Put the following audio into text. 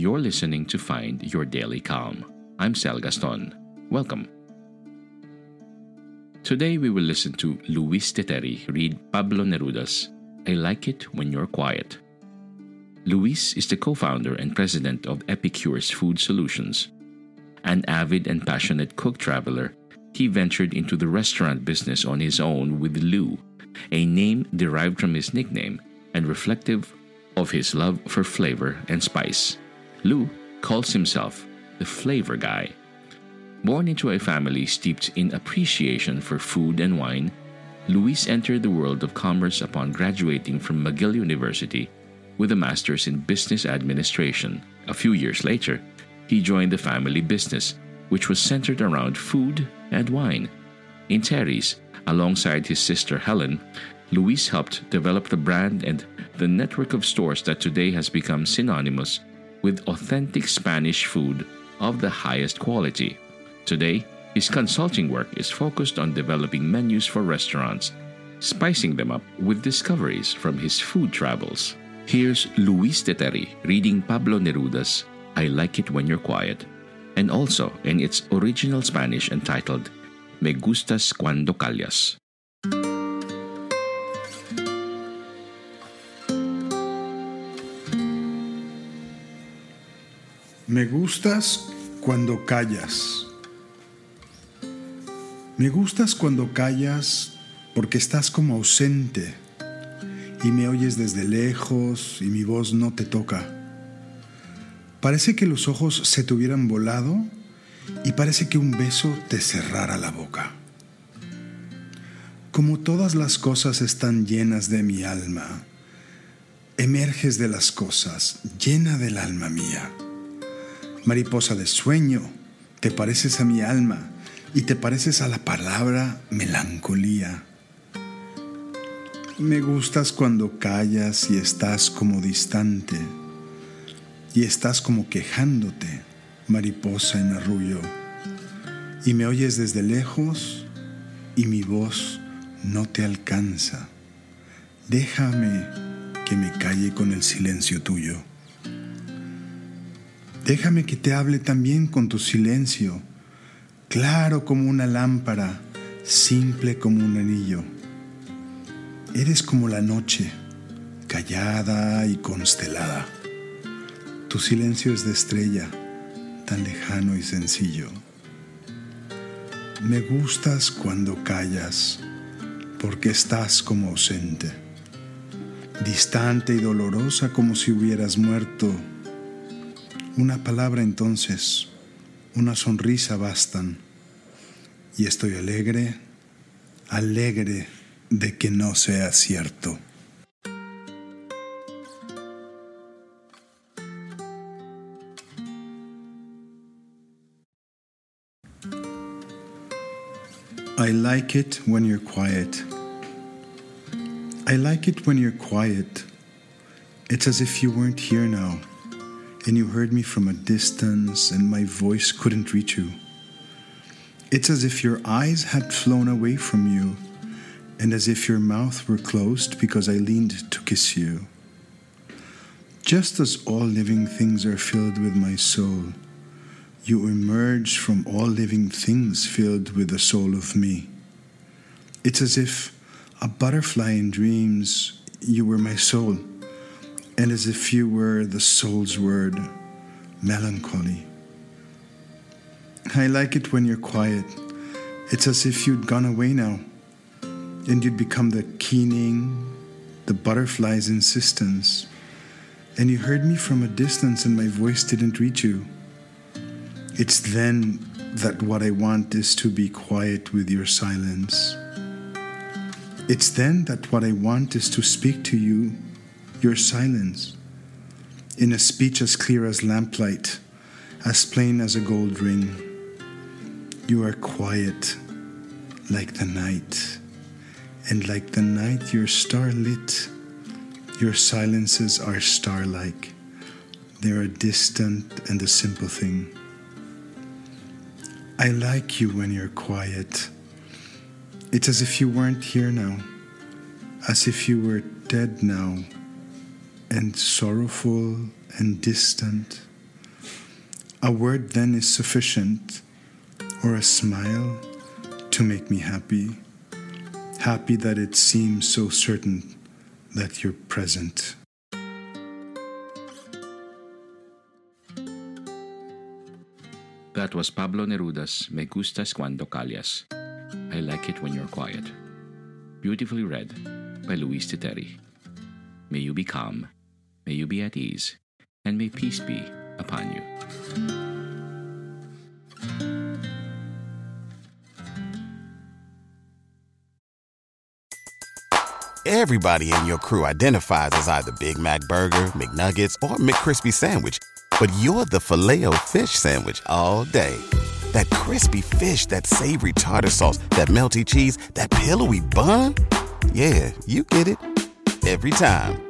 You're listening to Find Your Daily Calm. I'm Sal Gaston. Welcome. Today we will listen to Luis de Terry read Pablo Neruda's I Like It When You're Quiet. Luis is the co founder and president of Epi-Cures Food Solutions. An avid and passionate cook traveler, he ventured into the restaurant business on his own with Lou, a name derived from his nickname and reflective of his love for flavor and spice. Lou calls himself the flavor guy. Born into a family steeped in appreciation for food and wine, Luis entered the world of commerce upon graduating from McGill University with a master's in business administration. A few years later, he joined the family business, which was centered around food and wine. In Terry's, alongside his sister Helen, Luis helped develop the brand and the network of stores that today has become synonymous with authentic Spanish food of the highest quality. Today, his consulting work is focused on developing menus for restaurants, spicing them up with discoveries from his food travels. Here's Luis de Terry reading Pablo Neruda's I Like It When You're Quiet, and also in its original Spanish entitled Me Gustas Cuando Callas. Me gustas cuando callas. Me gustas cuando callas porque estás como ausente y me oyes desde lejos y mi voz no te toca. Parece que los ojos se te hubieran volado y parece que un beso te cerrara la boca. Como todas las cosas están llenas de mi alma, emerges de las cosas, llena del alma mía. Mariposa de sueño, te pareces a mi alma y te pareces a la palabra melancolía. Me gustas cuando callas y estás como distante y estás como quejándote, mariposa en arrullo, y me oyes desde lejos y mi voz no te alcanza. Déjame que me calle con el silencio tuyo. Déjame que te hable también con tu silencio, claro como una lámpara, simple como un anillo. Eres como la noche, callada y constelada. Tu silencio es de estrella, tan lejano y sencillo. Me gustas cuando callas, porque estás como ausente, distante y dolorosa como si hubieras muerto. Una palabra entonces, una sonrisa bastan, y estoy alegre, alegre de que no sea cierto. I like it when you're quiet. I like it when you're quiet. It's as if you weren't here now, and you heard me from a distance, and my voice couldn't reach you. It's as if your eyes had flown away from you and as if your mouth were closed because I leaned to kiss you. Just as all living things are filled with my soul, you emerge from all living things filled with the soul of me. It's as if a butterfly in dreams, you were my soul, and as if you were the soul's word, melancholy. I like it when you're quiet. It's as if you'd gone away now and you'd become the keening, the butterfly's insistence. And you heard me from a distance and my voice didn't reach you. It's then that what I want is to be quiet with your silence. It's then that what I want is to speak to you, your silence. in a speech as clear as lamplight, as plain as a gold ring. You are quiet, like the night, and like the night you're starlit. Your silences are star-like. They are a distant and a simple thing. I like you when you're quiet. It's as if you weren't here now, as if you were dead now, and sorrowful and distant. A word then is sufficient, or a smile, to make me happy. Happy that it seems so certain that you're present. That was Pablo Neruda's Me Gustas Cuando Callas. I Like It When You're Quiet. Beautifully read by Luis de Terry. May you be calm, may you be at ease, and may peace be upon you. Everybody in your crew identifies as either Big Mac Burger, McNuggets, or McCrispy Sandwich. But you're the filet fish Sandwich all day. That crispy fish, that savory tartar sauce, that melty cheese, that pillowy bun. Yeah, you get it. Every time.